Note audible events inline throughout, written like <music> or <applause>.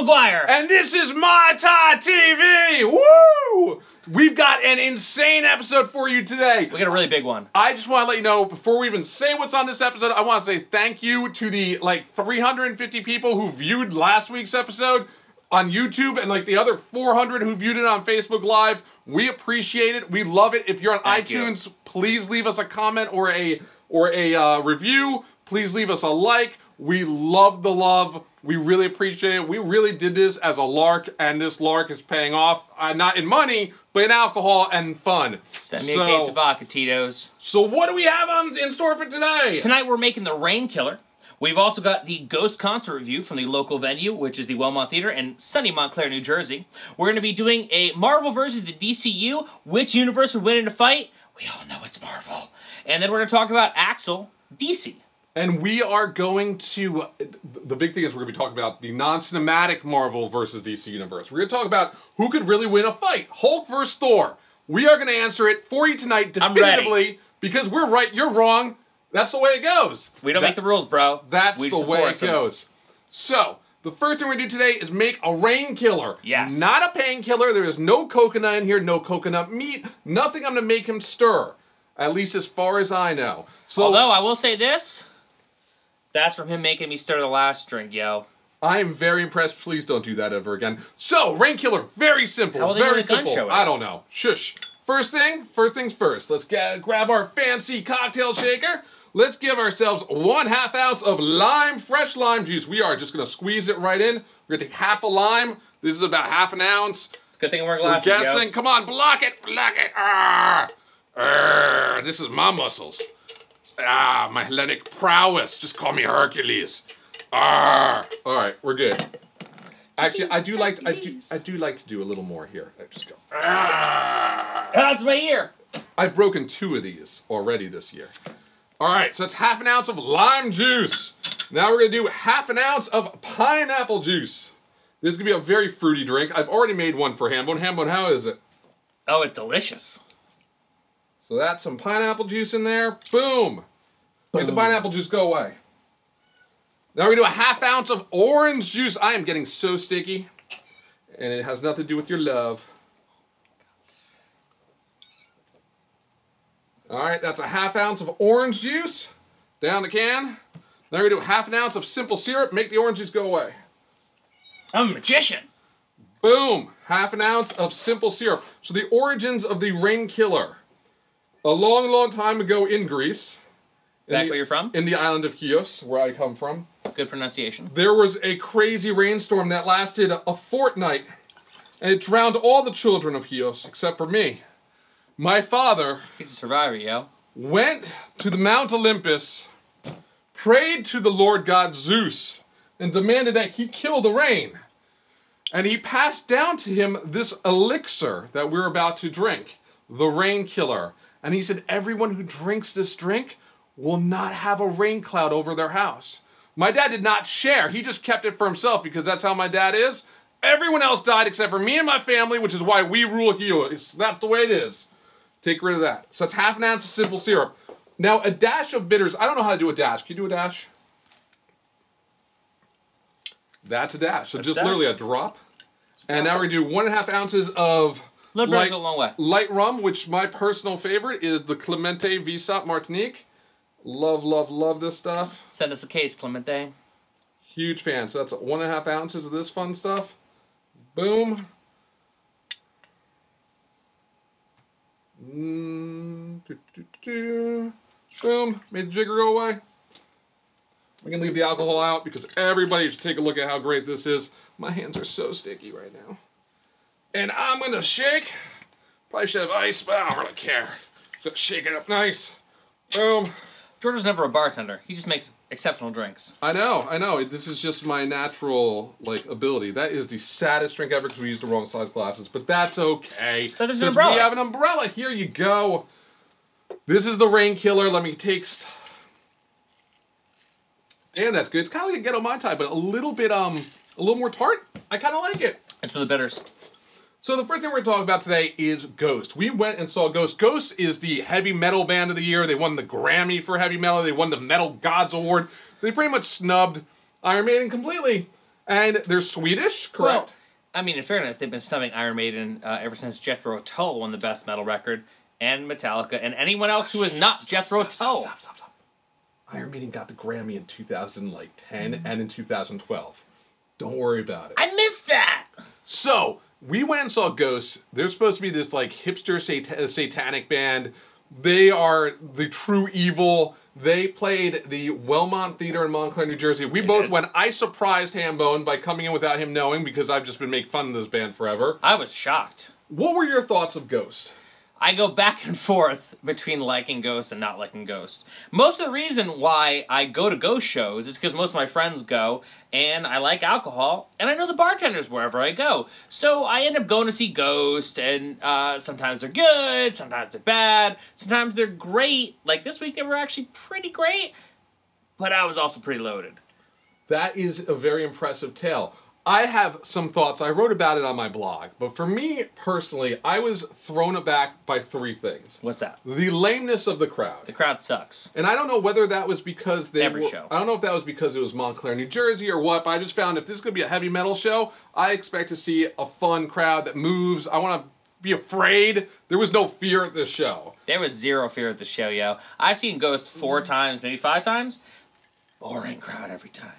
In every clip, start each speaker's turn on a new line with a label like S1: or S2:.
S1: McGuire.
S2: And this is My TV. Woo! We've got an insane episode for you today.
S1: We got a really big one.
S2: I just want to let you know before we even say what's on this episode, I want to say thank you to the like 350 people who viewed last week's episode on YouTube and like the other 400 who viewed it on Facebook Live. We appreciate it. We love it. If you're on
S1: Thank you.
S2: iTunes, please leave us a comment or a or a uh, review. Please leave us a like. We love the love. We really appreciate it. We really did this as a lark, and this lark is paying off. Uh, not in money, but in alcohol and fun.
S1: Send me
S2: So-
S1: a case of vodka, Tito's.
S2: so what do we have on in store for today?
S1: Tonight we're making the Rain Killer. We've also got the Ghost concert review from the local venue, which is the Wellmont Theater in sunny Montclair, New Jersey. We're going to be doing a Marvel versus the DCU. Which universe would win in a fight? We all know it's Marvel. And then we're going to talk about Axl, DC.
S2: And we are going to the big thing is we're going to be talking about the non-cinematic Marvel versus DC universe. We're going to talk about who could really win a fight, Hulk versus Thor. We are going to answer it for you tonight definitively because we're right, you're wrong. That's the way it goes.
S1: We don't
S2: That-
S1: make the rules, bro.
S2: That's
S1: we
S2: the way it
S1: enforce 'em.
S2: goes. So, the first thing we're gonna do today is make a rain killer.
S1: Yes.
S2: Not a painkiller. There is no coconut in here, no coconut meat, nothing I'm gonna make him stir. At least as far as I know. So
S1: Although I will say this, that's from him making me stir the last drink, yo.
S2: I am very impressed. Please don't do that ever again. So, rain killer, very simple.
S1: How will they know
S2: very simple. I don't know. Shush. First thing, first things first. Let's get, grab our fancy cocktail shaker. Let's give ourselves one half ounce of lime, fresh lime juice. We are just gonna squeeze it right in. We're gonna take half a lime. This is about half an ounce.
S1: It's a good thing we're glasses.
S2: We're
S1: glasses, yo.
S2: guessing. Come on, block it, block it. Ah, Arr, this is my muscles. Ah, my Hellenic prowess. Just call me Hercules. Ah, all right, we're good. Actually, I do like I do I do like to do a little more here. I just go. Ah.
S1: That's my ear.
S2: I've broken two of these already this year. All right, so it's half an ounce of lime juice. Now we're gonna do half an ounce of pineapple juice. This is gonna be a very fruity drink. I've already made one for Hambone. Hambone, how is it?
S1: Oh, it's delicious.
S2: So that's some pineapple juice in there. Boom. Make the pineapple juice go away. Now we're gonna do a half ounce of orange juice. I am getting so sticky. And it has nothing to do with your love. All right, that's a half ounce of orange juice. Down the can. Now we're gonna do half an ounce of simple syrup. Make the orange juice go away.
S1: I'm a magician.
S2: Boom! Half an ounce of simple syrup. So the origins of the rain killer. A long, long time ago in Greece.
S1: Back
S2: the-
S1: where you're from?
S2: In the island of Chios, where I come from.
S1: Good pronunciation.
S2: There was a crazy rainstorm that lasted a fortnight. And it drowned all the children of Chios, except for me. My father
S1: He's a survivor, yo.
S2: went to the Mount Olympus, prayed to the Lord God Zeus, and demanded that he kill the rain. And he passed down to him this elixir that we're about to drink, the rain killer. And he said, Everyone who drinks this drink will not have a rain cloud over their house. My dad did not share, he just kept it for himself because that's how my dad is. Everyone else died except for me and my family, which is why we rule here. That's the way it is. Take rid of that. So it's half an ounce of simple syrup. Now, a dash of bitters. I don't know how to do a dash. Can you do a dash? That's a dash. So
S1: That's
S2: just
S1: dash.
S2: literally a drop. And now we're going to do one and a half ounces of light,
S1: a long way.
S2: light rum, which my personal favorite is the Clemente Visat Martinique. Love, love, love this stuff.
S1: Send us a case, Clemente.
S2: Huge fan. So that's one and a half ounces of this fun stuff. Boom. Mm. Boom. Made the jigger go away. We can leave the alcohol out because everybody should take a look at how great this is. My hands are so sticky right now. And I'm gonna shake. Probably should have ice, but I don't really care. Just shake it up nice. Boom.
S1: George was never a bartender. He just makes exceptional drinks.
S2: I know, I know. This is just my natural like ability. That is the saddest drink ever because we used the wrong size glasses, but that's okay.
S1: But there's an umbrella.
S2: We have an umbrella. Here you go. This is the rain killer. Let me taste. Damn, that's good. It's kind of like a ghetto mai tai, but a little bit um, a little more tart. I kind of like it.
S1: It's for the bitters.
S2: So the first thing we're going to talk about today is Ghost. We went and saw Ghost. Ghost is the heavy metal band of the year. They won the Grammy for heavy metal. They won the Metal Gods Award. They pretty much snubbed Iron Maiden completely. And they're Swedish,
S1: Well,
S2: correct?
S1: I mean, in fairness, they've been snubbing Iron Maiden uh, ever since Jethro Tull won the best metal record, and Metallica, and anyone else who is not Jethro
S2: Stop, stop,
S1: Tull.
S2: stop, stop, stop. Iron Maiden got the Grammy in 2010
S1: Mm-hmm.
S2: and in 2012. Don't worry about it.
S1: I missed that.
S2: So we went and saw Ghosts. They're supposed to be this like hipster sat- uh, satanic band. They are the true evil. They played the Wellmont Theater in Montclair, New Jersey. We
S1: They
S2: both
S1: did.
S2: went. I surprised Hambone by coming in without him knowing because I've just been making fun of this band forever.
S1: I was shocked.
S2: What were your thoughts of Ghost?
S1: I go back and forth between liking Ghost and not liking Ghost. Most of the reason why I go to Ghost shows is because most of my friends go, and I like alcohol, and I know the bartenders wherever I go. So I end up going to see Ghost, and uh, sometimes they're good, sometimes they're bad, sometimes they're great. Like this week, they were actually pretty great, but I was also pretty loaded.
S2: That is a very impressive tale. I have some thoughts. I wrote about it on my blog, but for me personally, I was thrown aback by three things.
S1: What's that?
S2: The lameness of the crowd.
S1: The crowd sucks.
S2: And I don't know whether that was because they
S1: Every
S2: were,
S1: show.
S2: I don't know if that was because it was Montclair, New Jersey, or what. But I just found if this is gonna be a heavy metal show, I expect to see a fun crowd that moves. I want to be afraid. There was no fear at this show.
S1: There was zero fear at the show, yo. I've seen Ghost four mm. times, maybe five times. Boring crowd every time.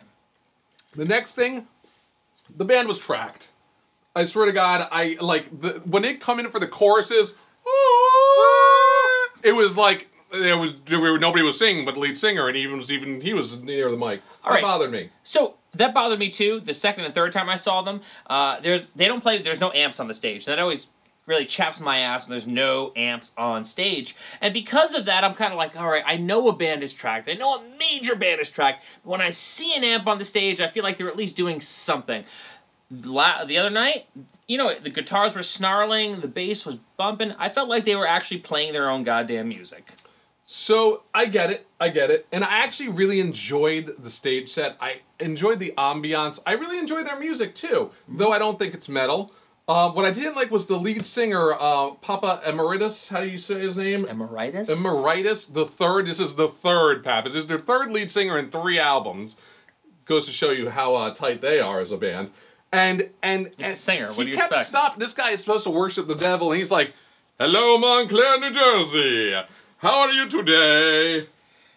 S2: The next thing, the band was tracked. I swear to God, I like the when it come in for the choruses. It was like it was there were- nobody was singing but the lead singer, and even was even he was near the mic.
S1: All
S2: that
S1: right.
S2: bothered me.
S1: So that bothered me too. The second and third time I saw them, uh, there's they don't play. There's no amps on the stage. That always really chaps my ass when there's no amps on stage. And because of that, I'm kind of like, all right, I know a band is tracked. I know a major band is tracked. But when I see an amp on the stage, I feel like they're at least doing something. La- the other night, you know, the guitars were snarling, the bass was bumping. I felt like they were actually playing their own goddamn music.
S2: So I get it, I get it, and I actually really enjoyed the stage set. I enjoyed the ambiance. I really enjoy their music too, mm-hmm. though I don't think it's metal. Uh, what I didn't like was the lead singer, uh, Papa Emeritus. How do you say his name?
S1: Emeritus?
S2: Emeritus, the third. This is the third, Papa. This is their third lead singer in three albums. Goes to show you how uh, tight they are as a band. And and
S1: It's a singer. What do you
S2: kept
S1: expect?
S2: Stop. This guy is supposed to worship the devil, and he's like, "Hello, Montclair, New Jersey. How are you today?"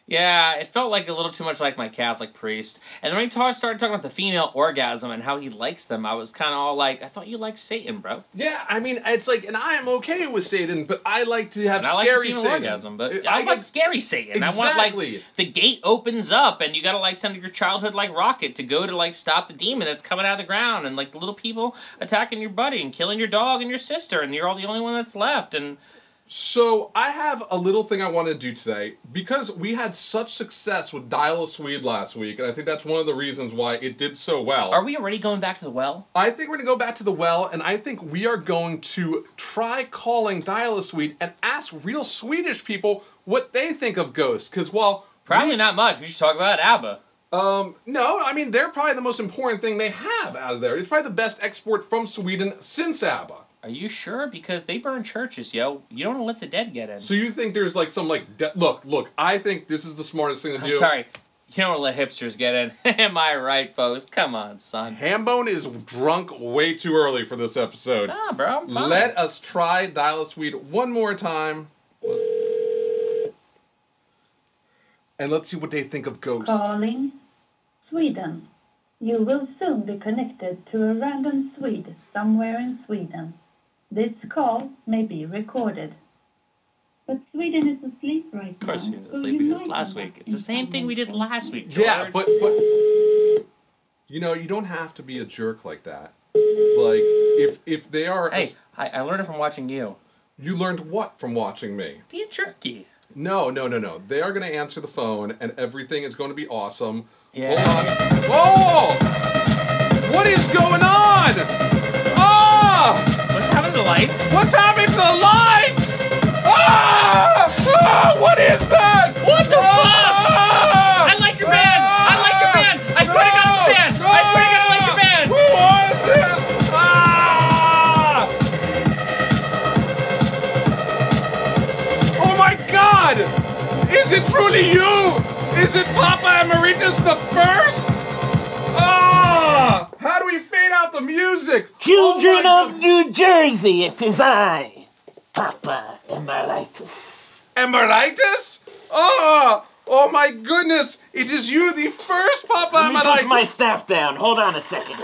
S1: Yeah, it felt like a little too much like my Catholic priest. And then when he ta- started talking about the female orgasm and how he likes them, I was kind of all like, I thought you liked Satan, bro.
S2: Yeah, I mean, it's like, and I am okay with Satan, but I like to have
S1: And I like
S2: scary Satan.
S1: orgasm, but
S2: I
S1: I, want scary Satan. I want
S2: Exactly.
S1: like the gate opens up and you gotta like send your childhood like rocket to go to like stop the demon that's coming out of the ground and like the little people attacking your buddy and killing your dog and your sister and you're all the only one that's left and
S2: So I have a little thing I want to do today because we had such success with Dial of Swede last week, and I think that's one of the reasons why it did so well.
S1: are we already going back to the well?
S2: I think we're gonna go back to the well, and I think we are going to try calling Dial of Swede and ask real Swedish people what they think of ghosts. Because while
S1: Probably
S2: we-
S1: not much. We should talk about ABBA.
S2: um, no, I mean they're probably the most important thing they have out of there. It's probably the best export from Sweden since ABBA.
S1: Are you sure? Because they burn churches, yo. You don't want to let the dead get in.
S2: So you think there's like some like de- look, look? I think this is the smartest thing to
S1: I'm
S2: do.
S1: sorry. You don't want to let hipsters get in. <laughs> Am I right, folks? Come on, son.
S2: Hambone is drunk way too early for this episode.
S1: Nah, bro. I'm fine.
S2: Let us try Dial a Swede one more time. And let's see what they think of Ghost.
S3: Calling Sweden. You will soon be connected to a random Swede somewhere in Sweden. This call may be recorded. But Sweden is asleep right now.
S1: Of course,
S3: now.
S1: you did
S3: so
S1: asleep. We did this last week. It's the same thing we did last week, George.
S2: Yeah, but but you know you don't have to be a jerk like that. Like if if they are,
S1: Hey, I, I learned it from watching you.
S2: you learned what from watching me?
S1: Be a jerky.
S2: No, no, no, no. They are going to answer the phone, and everything is going to be awesome.
S1: Yeah.
S2: Hold on. Oh! What is going on?
S1: The lights?
S2: What's happening to the lights? Ah! Ah! What is that?
S1: What the
S2: Ah!
S1: I like your band! I like your band! I swear to God, I'm a fan! I swear to God, I like your band!
S2: Who was this? Ah! Oh my God! Is it truly you? Is it Papa Emeritus the First?
S4: Children
S2: Oh
S4: of New Jersey, it is I, Papa Emeritus.
S2: Emeritus? Oh, oh my goodness! It is you, the first Papa
S4: Let me
S2: Emeritus.
S4: put my staff down. Hold on a second.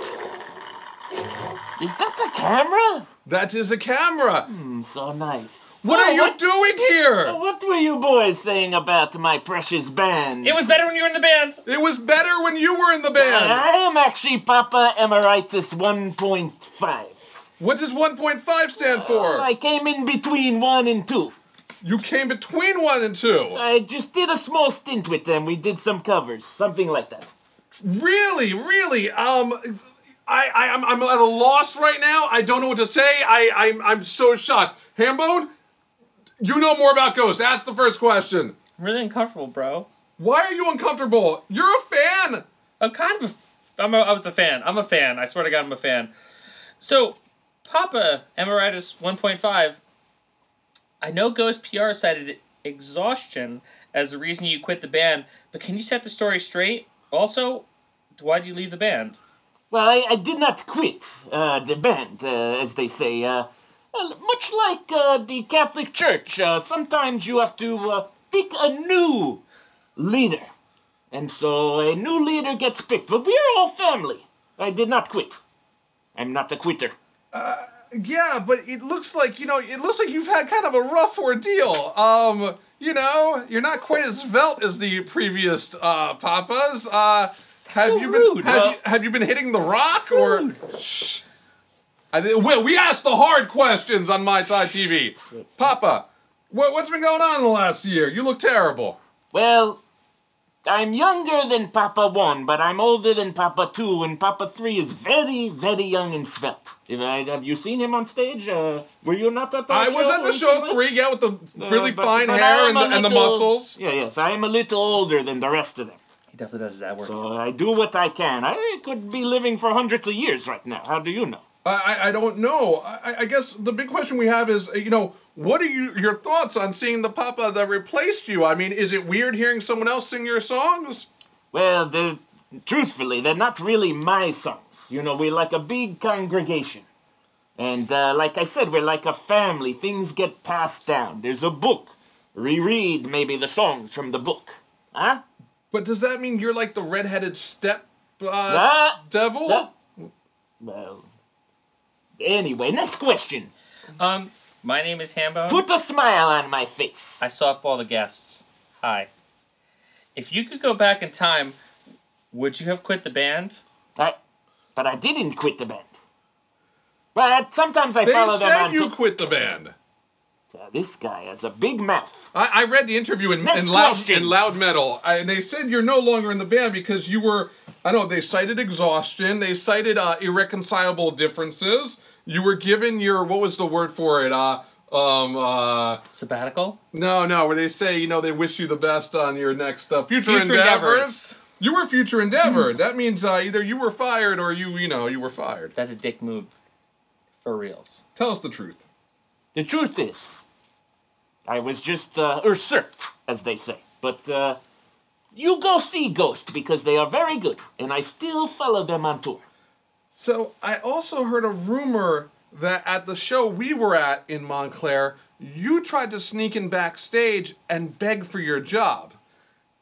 S4: Is that the camera?
S2: That is a camera.
S4: Hmm, so nice.
S2: What
S4: Oh,
S2: are you
S4: what-
S2: doing here?
S4: What were you boys saying about my precious band?
S1: It was better when you were in the band.
S2: It was better when you were in the band.
S4: I am actually Papa Emeritus 1.5.
S2: What does 1.5 stand for?
S4: I came in between one and two.
S2: You came between one and two.
S4: I just did a small stint with them. We did some covers, something like that.
S2: Really, really. Um, I, I, I'm, I'm at a loss right now. I don't know what to say. I, I'm, I'm so shocked. Hambone, you know more about ghosts. Ask the first question.
S1: I'm really uncomfortable, bro.
S2: Why are you uncomfortable? You're a fan.
S1: I'm kind of a, I'm a, I was a fan. I'm a fan. I swear to God, I'm a fan. So, Papa Emeritus 1.5. I know Ghost PR cited exhaustion as the reason you quit the band, but can you set the story straight? Also, why did you leave the band?
S4: Well, I, I did not quit uh, the band, uh, as they say. Uh, well, much like uh, the Catholic Church, uh, sometimes you have to uh, pick a new leader. And so a new leader gets picked. But we are all family. I did not quit. I'm not a quitter.
S2: Yeah, but it looks like you know. It looks like you've had kind of a rough ordeal. Um, you know, you're not quite as svelte as the previous uh, papas. Uh, have
S1: so
S2: you
S1: rude.
S2: been have, you, have you been hitting the rock
S1: So
S2: or? Shh. I, did- well, we asked the hard questions on my side TV. Papa, what, what's been going on in the last year? You look terrible.
S4: Well, I'm younger than Papa 1, but I'm older than Papa 2, and Papa 3 is very, very young and svelte. If I, have you seen him on stage? Uh, were you not at the
S2: I
S4: show?
S2: was at the show
S4: recently?
S2: three, yeah, with the
S4: Uh,
S2: really
S4: but-
S2: fine
S4: but
S2: hair and the,
S4: a
S2: and the muscles.
S4: Yeah, yes, I am a little older than the rest of them.
S1: He definitely does his ad work.
S4: So I do what I can. I could be living for hundreds of years right now. How do you know?
S2: I, I- don't know. I, I guess the big question we have is, uh, you know, what are you, your thoughts on seeing the Papa that replaced you? I mean, is it weird hearing someone else sing your songs?
S4: Well, they're, truthfully, they're not really my songs. You know, we're like a big congregation. And uh, like I said, we're like a family. Things get passed down. There's a book. Reread maybe the songs from the book. Huh?
S2: But does that mean you're like the redheaded step uh,
S4: Ah,
S2: devil?
S4: Well, anyway, next question.
S1: Um, my name is Hambone.
S4: Put a smile on my face.
S1: I softball the guests. Hi. If you could go back in time, would you have quit the band?
S4: I, but I didn't quit the band. But sometimes I
S2: They
S4: follow them on.
S2: They said you
S4: t-
S2: quit the band.
S4: Uh, this guy has a big mouth.
S2: I, I read the interview in, in loud
S4: question.
S2: in loud metal, I, and they said you're no longer in the band because you were. I don't know. They cited exhaustion. They cited uh, irreconcilable differences. You were given your what was the word for it? Uh, um, uh,
S1: Sabbatical?
S2: no, no. Where they say you know they wish you the best on your next uh, future,
S1: Future
S2: endeavors.
S1: endeavors.
S2: You were future endeavor. that means uh, either you were fired or you you know you were fired.
S1: That's a dick move. For reals.
S2: Tell us the truth.
S4: The truth is, I was just uh, usurped, as they say. But uh, you go see Ghost because they are very good, and I still follow them on tour.
S2: So I also heard a rumor that at the show we were at in Montclair, you tried to sneak in backstage and beg for your job.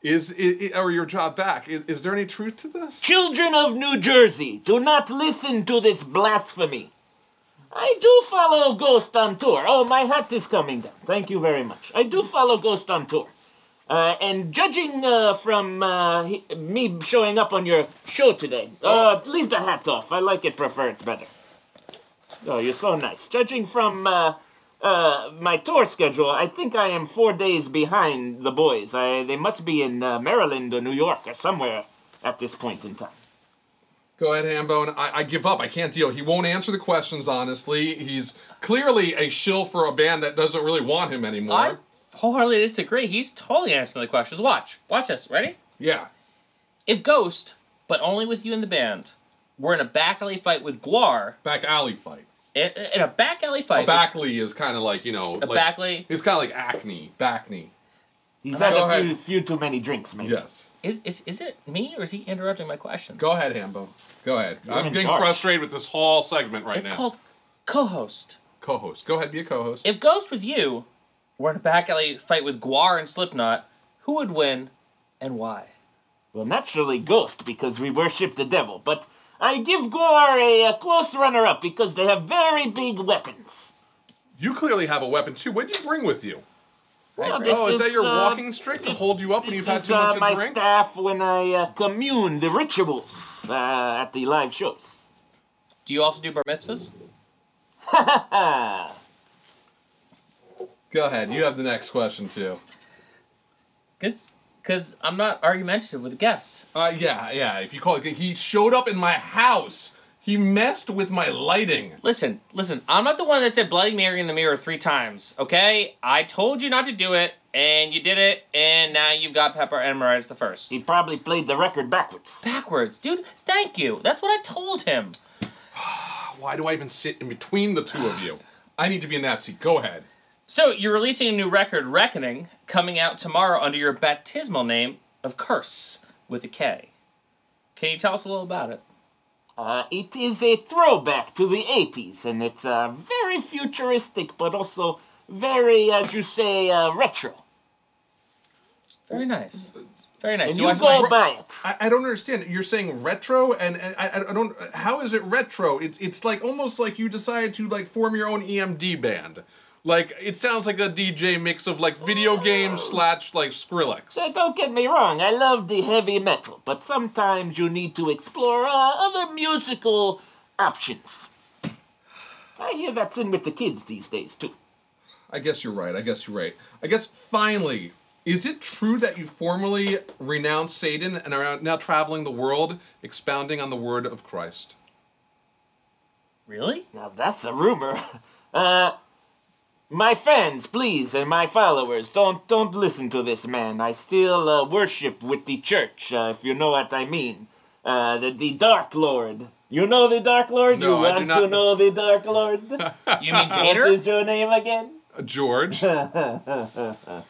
S2: Is i or your job back? Is, is there any truth to this?
S4: Children of New Jersey, do not listen to this blasphemy. I do follow Ghost on tour. Oh, my hat is coming down. Thank you very much. I do follow Ghost on tour. Uh, and judging uh, from uh, he- me showing up on your show today, uh, leave the hat off. I like it preferred better. Oh, you're so nice. Judging from uh, uh, my tour schedule, I think I am four days behind the boys. I, they must be in uh, Maryland or New York or somewhere at this point in time.
S2: Go ahead, Hambone. I, I give up. I can't deal. He won't answer the questions honestly. He's clearly a shill for a band that doesn't really want him anymore.
S1: I wholeheartedly disagree. He's totally answering the questions. Watch. Watch this. Ready?
S2: Yeah.
S1: If Ghost, but only with you in the band, were in a back alley fight with Gwar,
S2: Back alley fight.
S1: in, in a back alley
S2: A
S1: fight,
S2: backly is kind of like you know.
S1: a
S2: like,
S1: back alley,
S2: It's kind of like acne. Backney.
S4: He's had a
S2: ahead.
S4: few, few too many drinks, maybe.
S2: Yes.
S1: is, is is it me or is he interrupting my questions?
S2: Go ahead, Hambo. Go ahead.
S4: You're
S2: I'm getting
S4: charge.
S2: frustrated with this whole segment right
S1: it's
S2: now.
S1: It's called co-host.
S2: co-host. Go ahead, be a co-host.
S1: If Ghost with you were in a back alley fight with Gwar and Slipknot, who would win and why?
S4: Well, naturally, Ghost, because we worship the devil. But I give Gwar a, a close runner-up because they have very big weapons.
S2: You clearly have a weapon too. What did you bring with you?
S4: Well,
S1: This
S2: oh, is, that your
S4: uh,
S2: walking stick to hold you up when you've had
S4: is
S2: too much
S4: uh,
S2: to
S4: my
S2: drink?
S4: staff when I uh, commune the rituals uh, at the live shows.
S1: Do you also do bar mitzvahs?
S4: Ha ha Ha
S2: Go ahead. You have the next question too.
S1: Cause, cause I'm not argumentative with a guest.
S2: Uh, yeah, yeah. If you call it, he showed up in my house. He messed with my lighting.
S1: Listen, listen. I'm not the one that said Bloody Mary in the mirror three times. Okay, I told you not to do it, and you did it, and now you've got Papa Emeritus the first.
S4: He probably played the record backwards.
S1: Backwards, dude. Thank you. That's what I told him. <sighs>
S2: Why do I even sit in between the two of you? I need to be in that seat. Go ahead.
S1: So you're releasing a new record, Reckoning, coming out tomorrow under your baptismal name of Curse with a K. Can you tell us a little about it?
S4: Uh, it is a throwback to the 80s, and it's uh, very futuristic, but also very, as you say, uh, retro.
S1: Very nice. Very nice.
S4: And
S1: Do
S4: you
S1: watch
S4: go
S1: my-
S4: buy it.
S2: I, I don't understand. You're saying retro, and, and I, I don't. How is it retro? It's it's like almost like you decided to like form your own EMD band. Like it sounds like a DJ mix of like video games slash like Skrillex.
S4: So don't get me wrong, I love the heavy metal, but sometimes you need to explore uh, other musical options. I hear that's in with the kids these days, too.
S2: I guess you're right. I guess you're right. I guess finally, is it true that you formally renounced Satan and are now traveling the world, expounding on the word of Christ?
S1: Really?
S4: Now that's a rumor. <laughs> Uh, my fans, please, and my followers, don't don't listen to this man. I still uh, worship with the church, uh, if you know what I mean. Uh, the, the Dark Lord. You know the Dark Lord?
S2: No,
S4: you
S2: I do
S4: want
S2: not
S4: to know the Dark Lord? <laughs>
S1: You mean
S4: what
S1: Vader?
S4: is your name again?
S2: Uh, George. <laughs> oh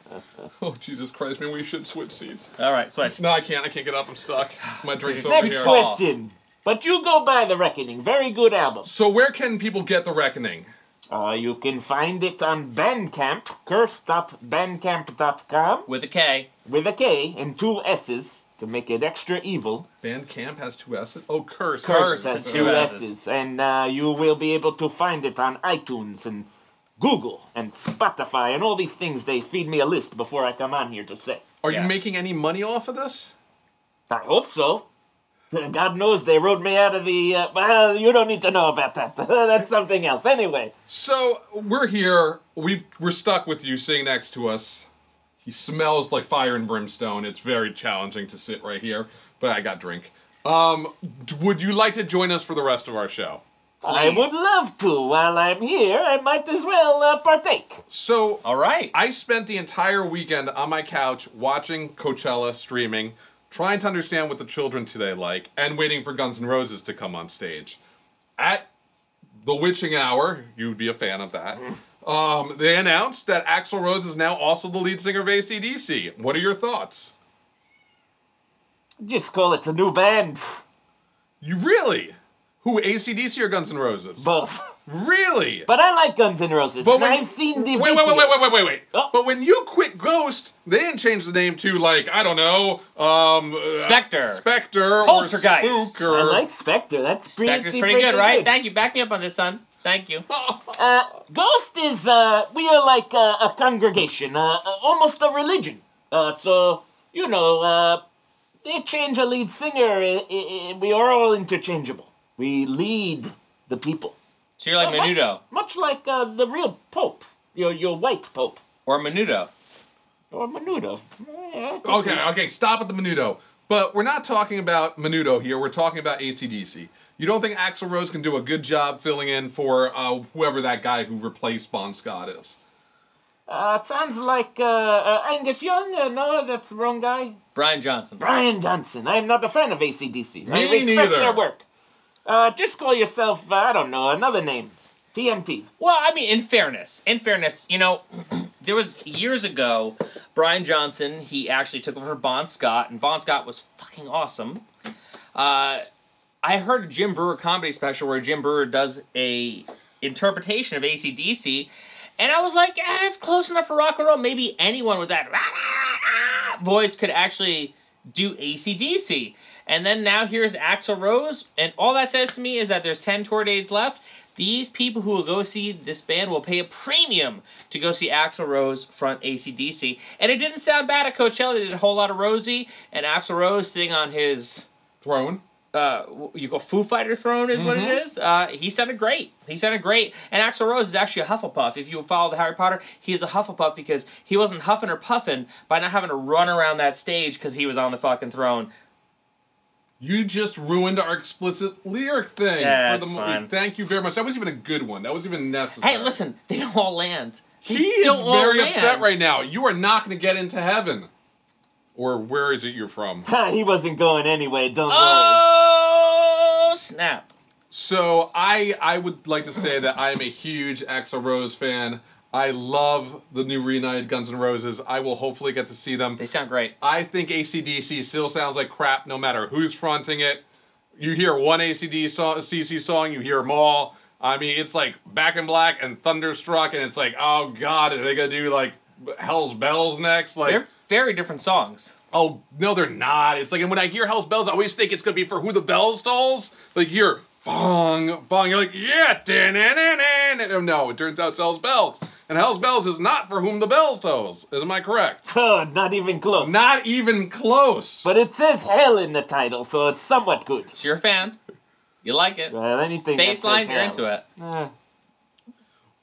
S2: Jesus Christ, man! We should switch seats.
S1: All right, switch.
S2: No, I can't. I can't get up. I'm stuck. <sighs> My drink's over
S1: Next
S4: Next
S2: here.
S1: call.
S4: question. But you go by The Reckoning. Very good album.
S2: So where can people get the reckoning?
S4: Uh, you can find it on Bandcamp, curse.bandcamp.com,
S1: With a K.
S4: with a K and two S's to make it extra evil.
S2: Bandcamp has two S's. Oh, curse.
S1: Curse
S4: has
S1: has
S4: two
S1: two
S4: S's.
S1: S's.
S4: And uh, you will be able to find it on iTunes and Google and Spotify and all these things. They feed me a list before I come on here to say.
S2: Are
S1: Yeah.
S2: you making any money off of this?
S4: I hope so. <laughs> God knows they wrote me out of the. Uh, well, you don't need to know about that. <laughs> That's something else. Anyway,
S2: So we're here. We've we're stuck with you sitting next to us. He smells like fire and brimstone. It's very challenging to sit right here, but I got drink. Um, would you like to join us for the rest of our show?
S4: I would love to. While I'm here, I might as well uh, partake.
S2: So
S1: All right.
S2: I spent the entire weekend on my couch watching Coachella streaming, trying to understand what the children today like, and waiting for Guns N' Roses to come on stage. At the witching hour, you would be a fan of that. Um, they announced that Axl Rose is now also the lead singer of ACDC. What are your thoughts?
S4: Just call it a new band.
S2: You really? Who, ACDC or Guns N' Roses?
S4: Both.
S2: Really?
S4: But I like Guns N' Roses,
S2: But
S4: and
S2: when-
S4: I've seen the
S2: Wait, wait, wait, wait, wait, wait, wait, wait.
S4: Oh.
S2: But when you quit Ghost, they didn't change the name to like I don't know, um, uh,
S1: Spectre.
S2: Spectre,
S1: Poltergeist.
S2: or Spook, or
S4: I like Spectre. That's pretty,
S1: Spectre's pretty good, right? Thank you. Back me up on this, son. Thank you. <laughs>
S4: Uh, Ghost is, uh, we are like uh, a congregation, uh, uh, almost a religion. Uh, so, you know, uh, they change a lead singer, i i i we are all interchangeable. We lead the people.
S1: So you're like
S4: what?
S1: Menudo.
S4: Much like uh, the real Pope, your, your white Pope,
S1: Or Menudo.
S4: or Menudo. Yeah,
S2: Okay, okay, stop at the Menudo. But we're not talking about Menudo here. We're talking about ACDC. You don't think Axl Rose can do a good job filling in for uh, whoever that guy who replaced Bon Scott is?
S4: Uh, sounds like uh, uh, Angus Young. Uh, no, that's the wrong guy.
S1: Brian Johnson.
S4: Brian Johnson. I'm not a fan of ACDC. I
S2: Me
S4: respect
S2: neither.
S4: their work. Uh, just call yourself, uh, I don't know, another name. TMT.
S1: Well, I mean, in fairness, in fairness, you know, <clears throat> there was years ago, Brian Johnson, he actually took over for Bon Scott, and Bon Scott was fucking awesome. Uh, I heard a Jim Breuer comedy special where Jim Breuer does a interpretation of ACDC, and I was like, eh, it's close enough for rock and roll. Maybe anyone with that voice could actually do ACDC. And then now here's Axl Rose, and all that says to me is that there's 10 tour days left. These people who will go see this band will pay a premium to go see Axl Rose front ACDC. And it didn't sound bad at Coachella. They did a whole lot of Rosie, and Axl Rose sitting on his
S2: Throne.
S1: uh, you go Foo Fighter throne is what it is. Uh, he sounded great. He sounded great. And Axl Rose is actually a Hufflepuff. If you follow the Harry Potter, he is a Hufflepuff because he wasn't huffing or puffing by not having to run around that stage because he was on the fucking throne.
S2: You just ruined our explicit lyric thing
S1: Yeah,
S2: for the movie.
S1: fine.
S2: Thank you very much. That was even a good one. That was even necessary.
S1: Hey, listen, they don't all land. They
S2: He is
S1: don't
S2: very
S1: land.
S2: upset right now. You are not going to get into heaven. Or where is it you're from? <laughs>
S4: He wasn't going anyway, don't worry.
S1: Oh snap!
S2: So I I would like to say that I am a huge Axl Rose fan. I love the new reunited Guns N' Roses. I will hopefully get to see them.
S1: They sound great.
S2: I think ACDC still sounds like crap no matter who's fronting it. You hear one ACDC song, CC song, you hear them all. I mean, it's like Back in Black and Thunderstruck, and it's like, oh god, are they gonna do like Hell's Bells next? Like,
S1: They're very different songs.
S2: oh no, they're not. It's like, and when I hear Hell's Bells, I always think it's gonna be for Who the Bells Tolls. Like, you're bong, bong. You're like, yeah, da-na-na-na. no, it turns out it's Hell's Bells, and Hell's Bells is not for Whom the Bells Tolls. Is am I correct? <laughs>
S4: Oh, not even close.
S2: Not even close.
S4: But it says hell in the title, so it's somewhat good.
S1: So you're a fan. You like it.
S4: Well, anything
S1: Baseline, you're into it.
S4: Eh.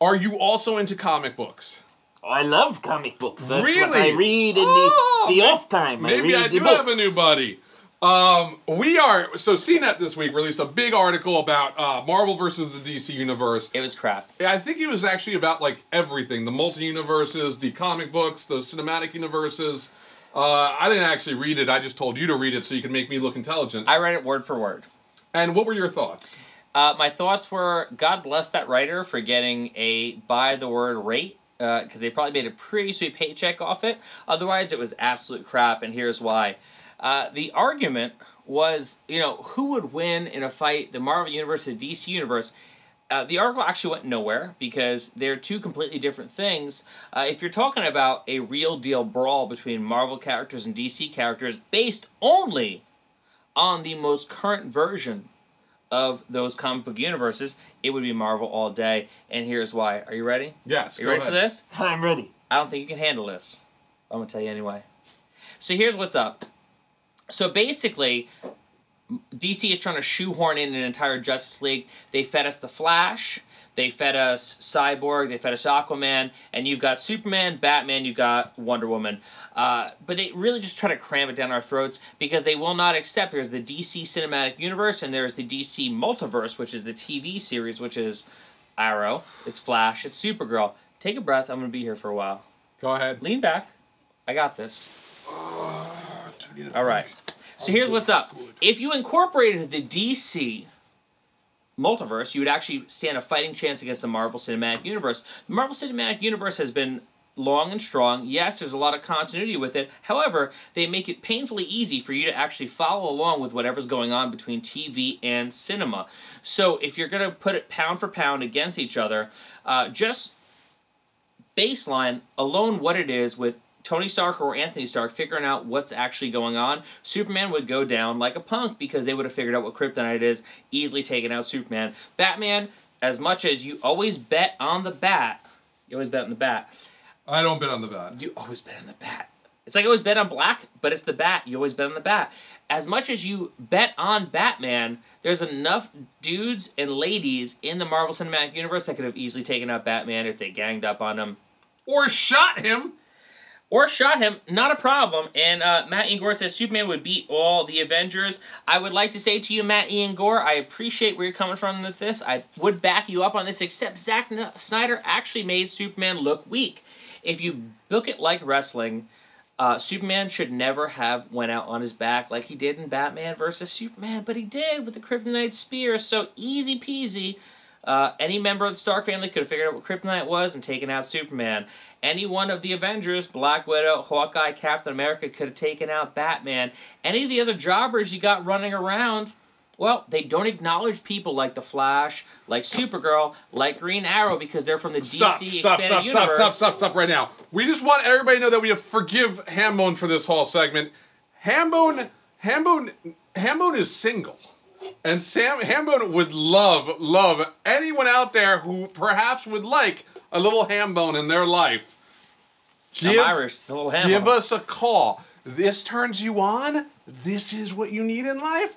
S2: Are you also into comic books?
S4: I love comic books. That's what
S2: Really?
S4: I read in
S2: Oh,
S4: the, the off time. I
S2: Maybe
S4: read
S2: I
S4: the
S2: do have a new buddy. Um, we are so CNET this week released a big article about uh, Marvel versus the DC universe.
S1: It was crap.
S2: Yeah, I think it was actually about like everything: the multi-universes, the comic books, the cinematic universes. Uh, I didn't actually read it. I just told you to read it so you can make me look intelligent.
S1: I read it word for word.
S2: and what were your thoughts?
S1: Uh, my thoughts were God bless that writer for getting a by the word rate uh, because they probably made a pretty sweet paycheck off it. Otherwise, it was absolute crap, and here's why. Uh, the argument was, you know, who would win in a fight, the Marvel Universe and the DC Universe? Uh, the article actually went nowhere because they're two completely different things. Uh, if you're talking about a real deal brawl between Marvel characters and DC characters based only on the most current version of those comic book universes, it would be Marvel all day. And here's why. Are you ready?
S2: Yes.
S1: Are you
S2: go
S1: ready
S2: ahead.
S1: for this?
S4: I'm ready.
S1: I don't think you can handle this. I'm gonna tell you anyway. So here's what's up. So basically, DC is trying to shoehorn in an entire Justice League. They fed us the Flash. They fed us Cyborg. They fed us Aquaman. And you've got Superman, Batman. You've got Wonder Woman. Uh, but they really just try to cram it down our throats because they will not accept. There's the DC Cinematic Universe and there's the DC Multiverse, which is the TV series, which is Arrow, it's Flash, it's Supergirl. Take a breath. I'm gonna be here for a while.
S2: Go ahead.
S1: Lean back. I got this. All right. So here's what's up. If you incorporated the DC multiverse, you would actually stand a fighting chance against the Marvel Cinematic Universe. The Marvel Cinematic Universe has been long and strong. Yes, there's a lot of continuity with it. However, they make it painfully easy for you to actually follow along with whatever's going on between TV and cinema. So if you're going to put it pound for pound against each other, uh, just baseline alone what it is with Tony Stark or Anthony Stark figuring out what's actually going on, Superman would go down like a punk because they would have figured out what kryptonite is, easily taken out Superman. Batman, as much as you always bet on the bat, you always bet on the bat,
S2: I don't bet on the bat.
S1: you always bet on the bat. It's like I always bet on black, but it's the bat. You always bet on the bat. As much as you bet on Batman, there's enough dudes and ladies in the Marvel Cinematic Universe that could have easily taken out Batman if they ganged up on him
S2: Or shot him.
S1: Or shot him, not a problem. And uh, Matt Ian Gore says Superman would beat all the Avengers. I would like to say to you, Matt Ian Gore, I appreciate where you're coming from with this. I would back you up on this, except Zack Snyder actually made Superman look weak. If you book it like wrestling, uh, Superman should never have went out on his back like he did in Batman versus Superman, but he did with the Kryptonite Spear. So easy peasy. Uh, any member of the Stark family could have figured out what kryptonite was and taken out Superman. Any one of the Avengers, Black Widow, Hawkeye, Captain America, could have taken out Batman. Any of the other jobbers you got running around, well, they don't acknowledge people like the Flash, like Supergirl, like Green Arrow because they're from the
S2: Stop,
S1: DC
S2: stop,
S1: expanded
S2: stop, stop,
S1: universe.
S2: stop, stop, stop right now. We just want everybody to know that we have forgive Hambone for this whole segment. Hambone, Hambone, Hambone is single. And Sam Hambone would love, love anyone out there who perhaps would like a little Hambone in their life.
S1: I'm Irish. It's a little hammer.
S2: Give us a call. This turns you on. This is what you need in life.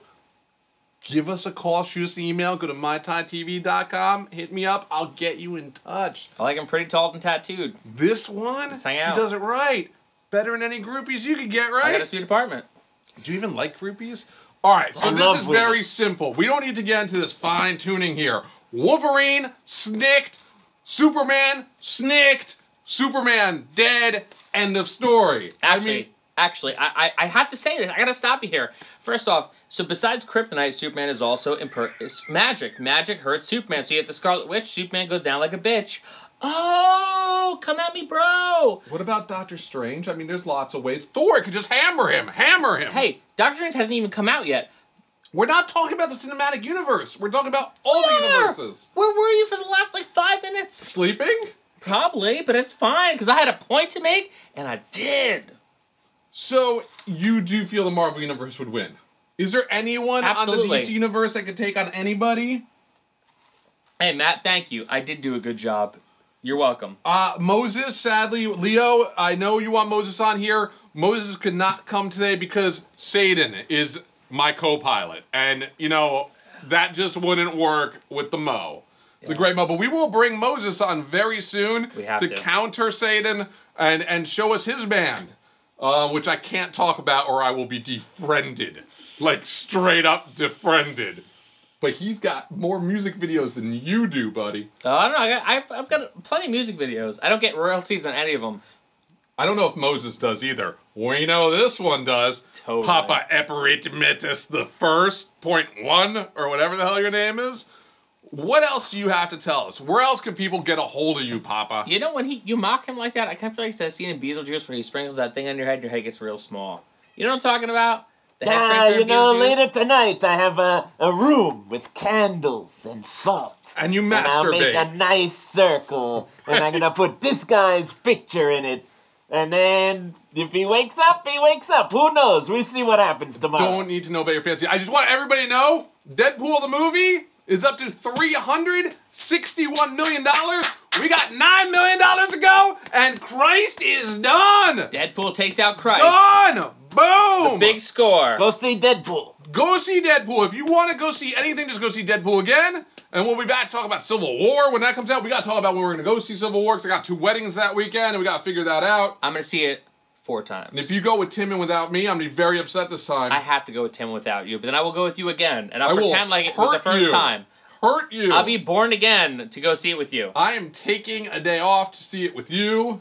S2: Give us a call. Shoot us an email. Go to mytitv.com. Hit me up. I'll get you in touch.
S1: I like him pretty tall and tattooed.
S2: This one,
S1: Let's hang
S2: he does it right. Better than any groupies you could get,
S1: I got a
S2: right?
S1: sweet apartment.
S2: Do you even like groupies? All right, so
S4: I
S2: this is
S4: women.
S2: very simple. We don't need to get into this fine tuning here. Wolverine, snicked. Superman, snicked. Superman, dead. End of story.
S1: Actually,
S2: I mean,
S1: actually, I, I, I have to say this. I gotta stop you here. First off, so besides kryptonite, Superman is also imper- is magic. Magic hurts Superman. So you have the Scarlet Witch. Superman goes down like a bitch. Oh, come at me, bro.
S2: what about Doctor Strange? I mean, there's lots of ways. Thor could just hammer him, hammer him.
S1: Hey, Doctor Strange hasn't even come out yet.
S2: we're not talking about the cinematic universe. We're talking about all the universes.
S1: Where were you for the last like five minutes?
S2: Sleeping?
S1: Probably, but it's fine because I had a point to make and I did.
S2: So you do feel the Marvel universe would win? Is there anyone
S1: Absolutely.
S2: on the DC universe that could take on anybody?
S1: Hey, Matt, thank you. I did do a good job. You're welcome.
S2: Uh, Moses, sadly, Leo, I know you want Moses on here. Moses could not come today because Satan is my co-pilot, and you know that just wouldn't work with the Mo, the Great Mo. But we will bring Moses on very soon
S1: have to.
S2: counter Satan and and show us his band, uh, which I can't talk about or I will be defriended, like straight up defriended. But he's got more music videos than you do, buddy.
S1: Uh, I don't know. I got, I've, I've got plenty of music videos. I don't get royalties on any of them.
S2: I don't know if Moses does either. We know this one does.
S1: Totally.
S2: Papa Eperitimetus the first point one or whatever the hell your name is. What else do you have to tell us? Where else can people get a hold of you, Papa?
S1: You know when he you mock him like that, I kind of feel like it's that scene in Beetlejuice when he sprinkles that thing on your head and your head gets real small. You know what I'm talking about? The head
S4: Ah, you know, later tonight I have a, a room with candles and salt.
S2: And you
S4: And I'll make a nice circle, and I'm gonna put this guy's picture in it. And then, if he wakes up, he wakes up. Who knows? We'll see what happens tomorrow.
S2: Don't need to know about your fancy. I just want everybody to know Deadpool the movie is up to $361 million. We got $9 million to go, and Christ is done.
S1: Deadpool takes out Christ.
S2: Done. Boom.
S1: The Big score.
S4: Go see Deadpool.
S2: Go see Deadpool. If you want to go see anything, just go see Deadpool again. And we'll be back to talk about Civil War when that comes out. We got to talk about when we're going to go see Civil War because I got two weddings that weekend and we got to figure that out.
S1: I'm gonna see it four times.
S2: And if you go with Tim and without me, I'm going to be very upset this time.
S1: I have to go with Tim without you, but then I will go with you again, and I'll
S2: I will
S1: pretend like it was the first
S2: you.
S1: time.
S2: Hurt you.
S1: I'll be born again to go see it with you.
S2: I am taking a day off to see it with you.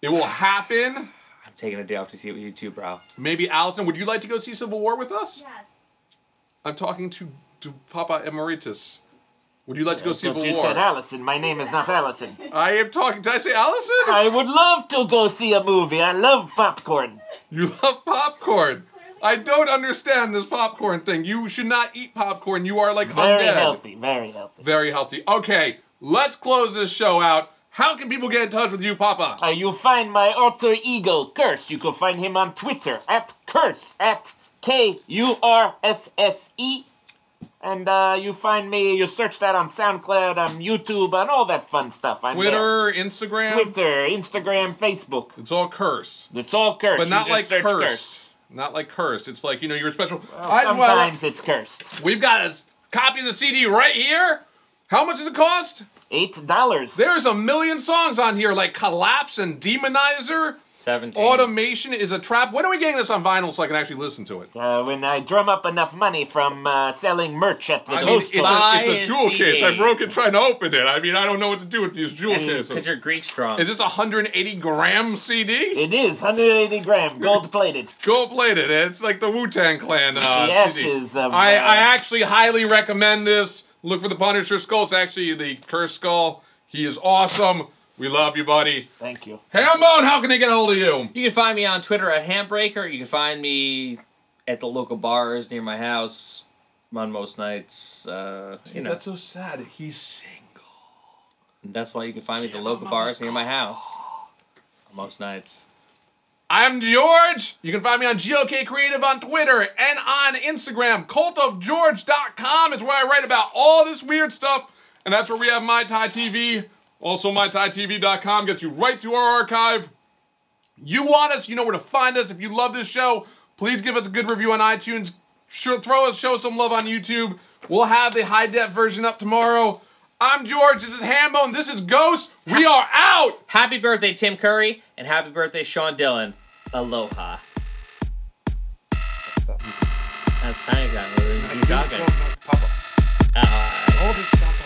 S2: It will happen.
S1: I'm taking a day off to see it with you too, bro.
S2: Maybe Allison, would you like to go see Civil War with us?
S5: Yes.
S2: I'm talking to, to Papa Emeritus. Would you like to go see Civil
S4: you
S2: War?
S4: said Allison. My name is not Allison.
S2: I am talking. Did I say Allison?
S4: I would love to go see a movie. I love popcorn.
S2: You love popcorn. I don't understand this popcorn thing. You should not eat popcorn. You are like
S4: Very
S2: undead.
S4: healthy. Very healthy.
S2: Very healthy. Okay, let's close this show out. How can people get in touch with you, Papa?
S4: Uh, you find my alter ego, Curse. You can find him on Twitter at Curse at K U R S S E. And uh, you find me, you search that on SoundCloud, on YouTube, on all that fun stuff. I'm
S2: Twitter, Instagram.
S4: Twitter, Instagram, Facebook.
S2: It's all curse,
S4: It's all Curse.
S2: but
S4: You
S2: not like
S4: search
S2: cursed. Not like cursed. It's like you know you're special.
S4: Well,
S2: I- well,
S4: sometimes it's cursed.
S2: we've got a copy of the CD right here. How much does it cost?
S4: Eight dollars.
S2: There's a million songs on here, like Collapse and Demonizer.
S1: Seventeen.
S2: Automation is a trap. When are we getting this on vinyl so I can actually listen to it?
S4: Uh, when I drum up enough money from uh, selling merch at the
S2: I mean, it's a, it's a jewel
S1: CD.
S2: case. I broke it trying to open it. I mean, I don't know what to do with these jewel
S1: Because
S2: cases.
S1: you're Greek strong.
S2: Is this a 180 gram CD?
S4: It is 180 gram, gold plated. <laughs>
S2: Gold plated. It's like the Wu Tang Clan uh,
S4: The
S2: CD.
S4: ashes of,
S2: I,
S4: uh,
S2: I actually highly recommend this. Look for the Punisher skull. It's actually the cursed skull. He is awesome. We love you, buddy.
S4: Thank you.
S2: Hambone, how can they get a hold of you?
S1: You can find me on Twitter at Handbreaker. You can find me at the local bars near my house on most nights. Uh, you know,
S2: That's so sad. He's single.
S1: that's why you can find me at the local bars near my house on most nights.
S2: I'm George. You can find me on GOK Creative on Twitter and on Instagram. Cultofgeorge.com is where I write about all this weird stuff. And that's where we have My Thai TV. Also, MyThaiTV.com gets you right to our archive. You want us, you know where to find us. If you love this show, please give us a good review on iTunes. Show, throw us, show us some love on YouTube. We'll have the high def version up tomorrow. I'm George. This is Hambone. This is Ghost. We are out.
S1: Happy birthday, Tim Curry, and happy birthday, Sean Dillon. Aloha. That's tiny guy. He's jogging.
S2: Papa.
S1: Uh,
S2: All this stuff.